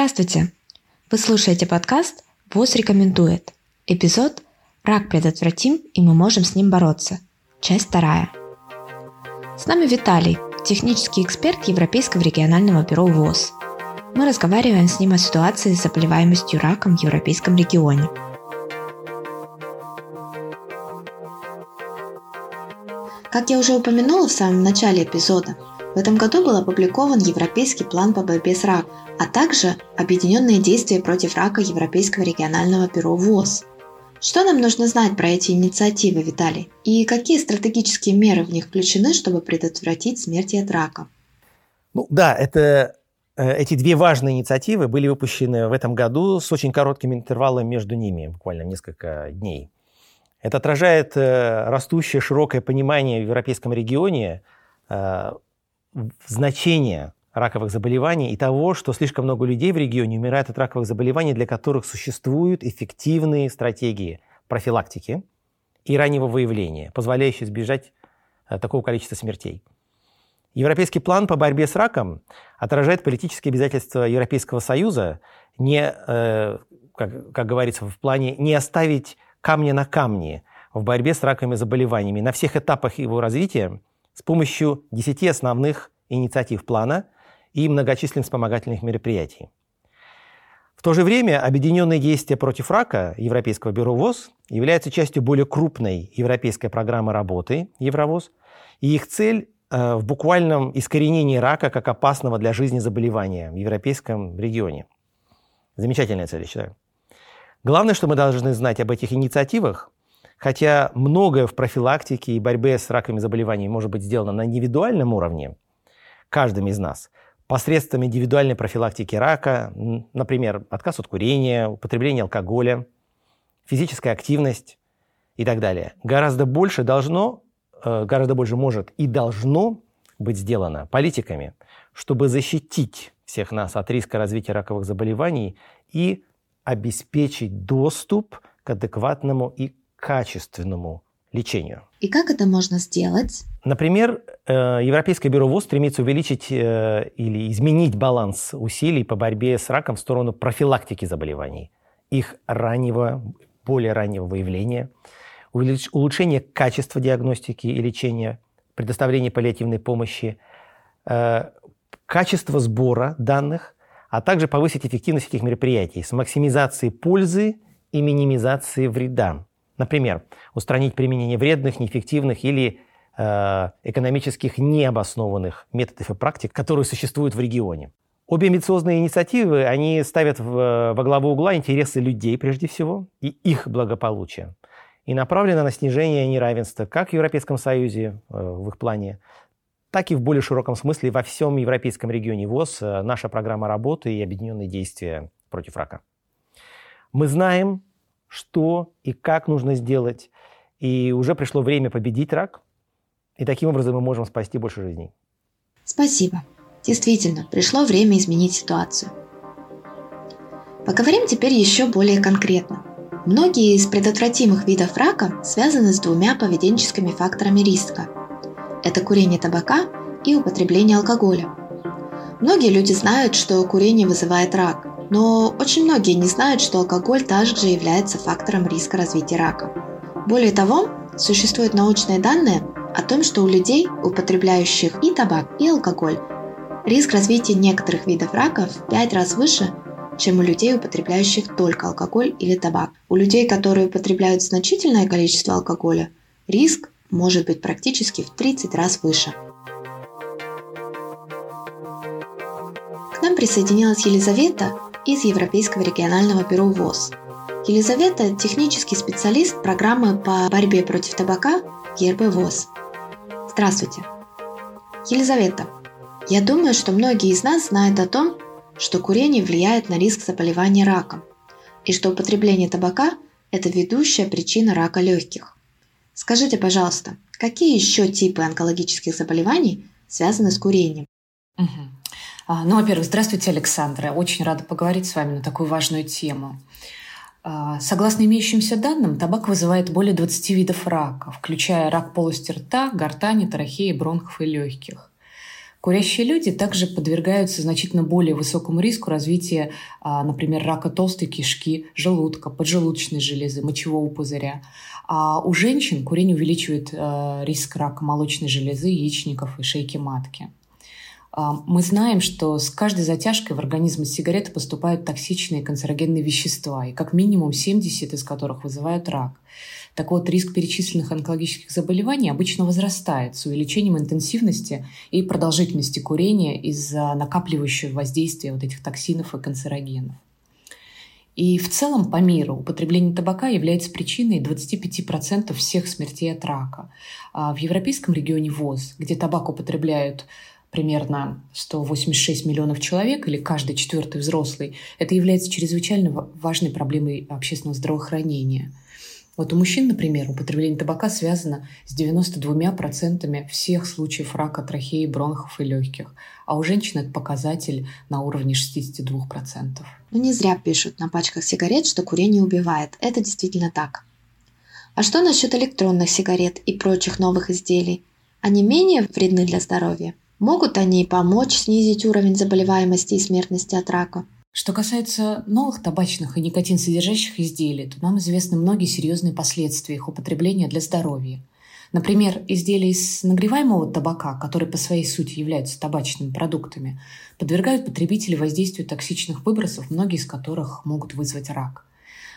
Здравствуйте! Вы слушаете подкаст «ВОЗ рекомендует». Эпизод «Рак предотвратим, и мы можем с ним бороться». Часть вторая. С нами Виталий, технический эксперт Европейского регионального бюро ВОЗ. Мы разговариваем с ним о ситуации с заболеваемостью раком в европейском регионе. Как я уже упомянула в самом начале эпизода, в этом году был опубликован Европейский план по борьбе с раком, а также Объединенные действия против рака Европейского регионального бюро ВОЗ. Что нам нужно знать про эти инициативы, Виталий? И какие стратегические меры в них включены, чтобы предотвратить смерти от рака? Ну да, это, э, эти две важные инициативы были выпущены в этом году с очень коротким интервалом между ними, буквально несколько дней. Это отражает э, растущее широкое понимание в европейском регионе значения раковых заболеваний и того, что слишком много людей в регионе умирает от раковых заболеваний, для которых существуют эффективные стратегии профилактики и раннего выявления, позволяющие избежать э, такого количества смертей. Европейский план по борьбе с раком отражает политические обязательства Европейского Союза не, э, как, как говорится в плане, не оставить камня на камне в борьбе с раковыми заболеваниями на всех этапах его развития с помощью 10 основных инициатив плана и многочисленных вспомогательных мероприятий. В то же время объединенные действия против рака Европейского бюро ВОЗ являются частью более крупной европейской программы работы Евровоз, и их цель э, в буквальном искоренении рака как опасного для жизни заболевания в европейском регионе. Замечательная цель, я считаю. Главное, что мы должны знать об этих инициативах, хотя многое в профилактике и борьбе с раковыми заболеваниями может быть сделано на индивидуальном уровне, каждым из нас, посредством индивидуальной профилактики рака, например, отказ от курения, употребление алкоголя, физическая активность и так далее. Гораздо больше должно, э, гораздо больше может и должно быть сделано политиками, чтобы защитить всех нас от риска развития раковых заболеваний и обеспечить доступ к адекватному и качественному лечению. И как это можно сделать? Например, э, Европейское бюро ВОЗ стремится увеличить э, или изменить баланс усилий по борьбе с раком в сторону профилактики заболеваний, их раннего, более раннего выявления, улучшение качества диагностики и лечения, предоставление паллиативной помощи, э, качество сбора данных, а также повысить эффективность этих мероприятий с максимизацией пользы и минимизацией вреда. Например, устранить применение вредных, неэффективных или э, экономических необоснованных методов и практик, которые существуют в регионе. Обе амбициозные инициативы, они ставят в, во главу угла интересы людей прежде всего и их благополучие и направлены на снижение неравенства как в Европейском Союзе, э, в их плане, так и в более широком смысле во всем европейском регионе ВОЗ э, наша программа работы и объединенные действия против рака. Мы знаем, что и как нужно сделать. И уже пришло время победить рак, и таким образом мы можем спасти больше жизней. Спасибо. Действительно, пришло время изменить ситуацию. Поговорим теперь еще более конкретно. Многие из предотвратимых видов рака связаны с двумя поведенческими факторами риска. Это курение табака и употребление алкоголя. Многие люди знают, что курение вызывает рак, но очень многие не знают, что алкоголь также является фактором риска развития рака. Более того, существуют научные данные о том, что у людей, употребляющих и табак, и алкоголь, риск развития некоторых видов рака в 5 раз выше, чем у людей, употребляющих только алкоголь или табак. У людей, которые употребляют значительное количество алкоголя, риск может быть практически в 30 раз выше. Нам присоединилась Елизавета, из Европейского регионального бюро ВОЗ. Елизавета – технический специалист программы по борьбе против табака ЕРБ ВОЗ. Здравствуйте. Елизавета, я думаю, что многие из нас знают о том, что курение влияет на риск заболевания раком, и что употребление табака – это ведущая причина рака легких. Скажите, пожалуйста, какие еще типы онкологических заболеваний связаны с курением? Угу. А, ну, во-первых, здравствуйте, Александра. Очень рада поговорить с вами на такую важную тему. А, согласно имеющимся данным, табак вызывает более 20 видов рака, включая рак полости рта, гортани, трахеи, бронхов и легких. Курящие люди также подвергаются значительно более высокому риску развития, а, например, рака толстой кишки, желудка, поджелудочной железы, мочевого пузыря. А у женщин курение увеличивает риск рака молочной железы, яичников и шейки матки. А, мы знаем, что с каждой затяжкой в организм из сигареты поступают токсичные канцерогенные вещества, и как минимум 70 из которых вызывают рак. Так вот, риск перечисленных онкологических заболеваний обычно возрастает с увеличением интенсивности и продолжительности курения из-за накапливающего воздействия вот этих токсинов и канцерогенов. И в целом по миру употребление табака является причиной 25% всех смертей от рака. А в европейском регионе ВОЗ, где табак употребляют примерно 186 миллионов человек или каждый четвертый взрослый, это является чрезвычайно важной проблемой общественного здравоохранения. Вот у мужчин, например, употребление табака связано с 92% всех случаев рака трахеи, бронхов и легких, а у женщин это показатель на уровне 62%. Ну не зря пишут на пачках сигарет, что курение убивает. Это действительно так. А что насчет электронных сигарет и прочих новых изделий? Они менее вредны для здоровья? Могут они помочь снизить уровень заболеваемости и смертности от рака? Что касается новых табачных и никотин содержащих изделий, то нам известны многие серьезные последствия их употребления для здоровья. Например, изделия из нагреваемого табака, которые по своей сути являются табачными продуктами, подвергают потребителей воздействию токсичных выбросов, многие из которых могут вызвать рак.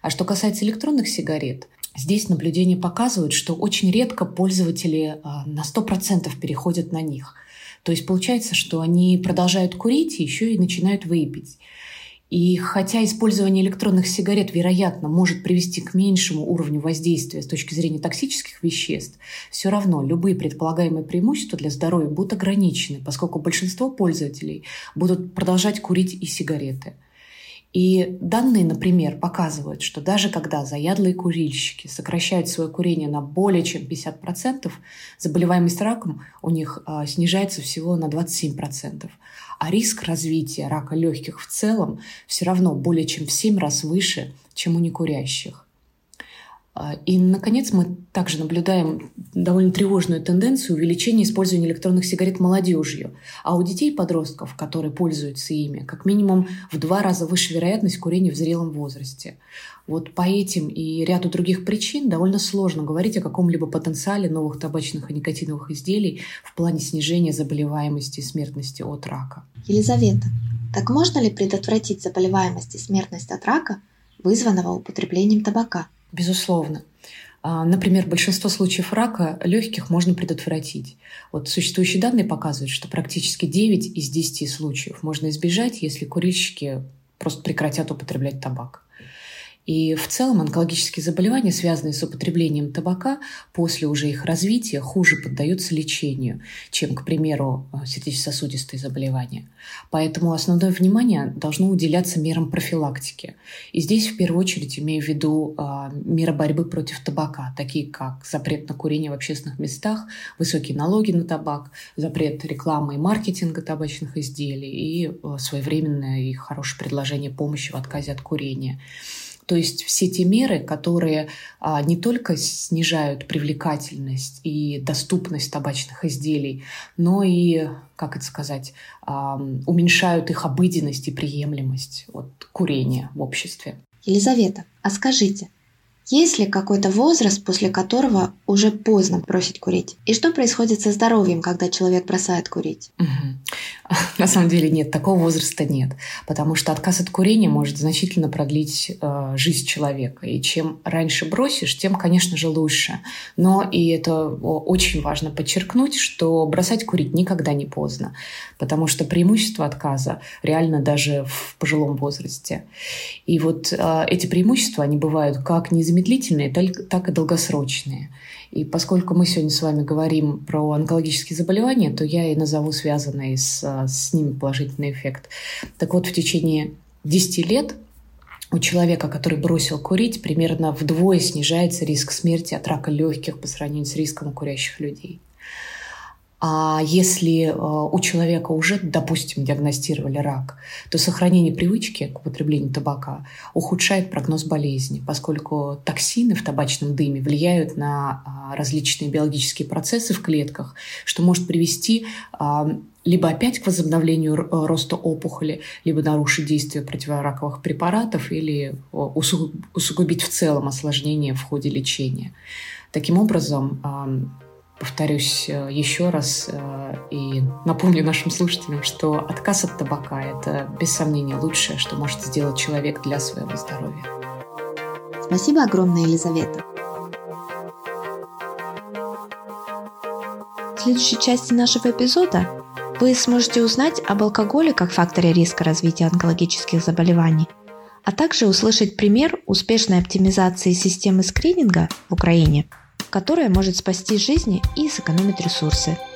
А что касается электронных сигарет, здесь наблюдения показывают, что очень редко пользователи а, на 100% переходят на них – то есть получается, что они продолжают курить и еще и начинают выпить. И хотя использование электронных сигарет, вероятно, может привести к меньшему уровню воздействия с точки зрения токсических веществ, все равно любые предполагаемые преимущества для здоровья будут ограничены, поскольку большинство пользователей будут продолжать курить и сигареты – и данные, например, показывают, что даже когда заядлые курильщики сокращают свое курение на более чем 50%, заболеваемость раком у них а, снижается всего на 27%. А риск развития рака легких в целом все равно более чем в 7 раз выше, чем у некурящих. А, и, наконец, мы также наблюдаем довольно тревожную тенденцию увеличения использования электронных сигарет молодежью. А у детей и подростков, которые пользуются ими, как минимум в два раза выше вероятность курения в зрелом возрасте. Вот по этим и ряду других причин довольно сложно говорить о каком-либо потенциале новых табачных и никотиновых изделий в плане снижения заболеваемости и смертности от рака. Елизавета, так можно ли предотвратить заболеваемость и смертность от рака, вызванного употреблением табака? Безусловно. А, например, большинство случаев рака легких можно предотвратить. Вот существующие данные показывают, что практически 9 из 10 случаев можно избежать, если курильщики просто прекратят употреблять табак. И в целом онкологические заболевания, связанные с употреблением табака, после уже их развития хуже поддаются лечению, чем, к примеру, сердечно-сосудистые заболевания. Поэтому основное внимание должно уделяться мерам профилактики. И здесь в первую очередь имею в виду э, меры борьбы против табака, такие как запрет на курение в общественных местах, высокие налоги на табак, запрет рекламы и маркетинга табачных изделий и э, своевременное и хорошее предложение помощи в отказе от курения. То есть все те меры, которые а, не только снижают привлекательность и доступность табачных изделий, но и, как это сказать, а, уменьшают их обыденность и приемлемость от курения в обществе. Елизавета, а скажите, есть ли какой-то возраст, после которого уже поздно бросить курить? И что происходит со здоровьем, когда человек бросает курить? Угу. На самом деле нет, такого возраста нет, потому что отказ от курения может значительно продлить э, жизнь человека. И чем раньше бросишь, тем, конечно же, лучше. Но и это очень важно подчеркнуть, что бросать курить никогда не поздно, потому что преимущество отказа реально даже в пожилом возрасте. И вот э, эти преимущества, они бывают как незамедлительные, так и долгосрочные. И поскольку мы сегодня с вами говорим про онкологические заболевания, то я и назову связанный с, с ними положительный эффект. Так вот, в течение 10 лет у человека, который бросил курить, примерно вдвое снижается риск смерти от рака легких по сравнению с риском у курящих людей. А если э, у человека уже, допустим, диагностировали рак, то сохранение привычки к употреблению табака ухудшает прогноз болезни, поскольку токсины в табачном дыме влияют на а, различные биологические процессы в клетках, что может привести а, либо опять к возобновлению роста опухоли, либо нарушить действие противораковых препаратов или усугубить в целом осложнение в ходе лечения. Таким образом, повторюсь э, еще раз э, и напомню нашим слушателям, что отказ от табака – это без сомнения лучшее, что может сделать человек для своего здоровья. Спасибо огромное, Елизавета. В следующей части нашего эпизода вы сможете узнать об алкоголе как факторе риска развития онкологических заболеваний, а также услышать пример успешной оптимизации системы скрининга в Украине – которая может спасти жизни и сэкономить ресурсы –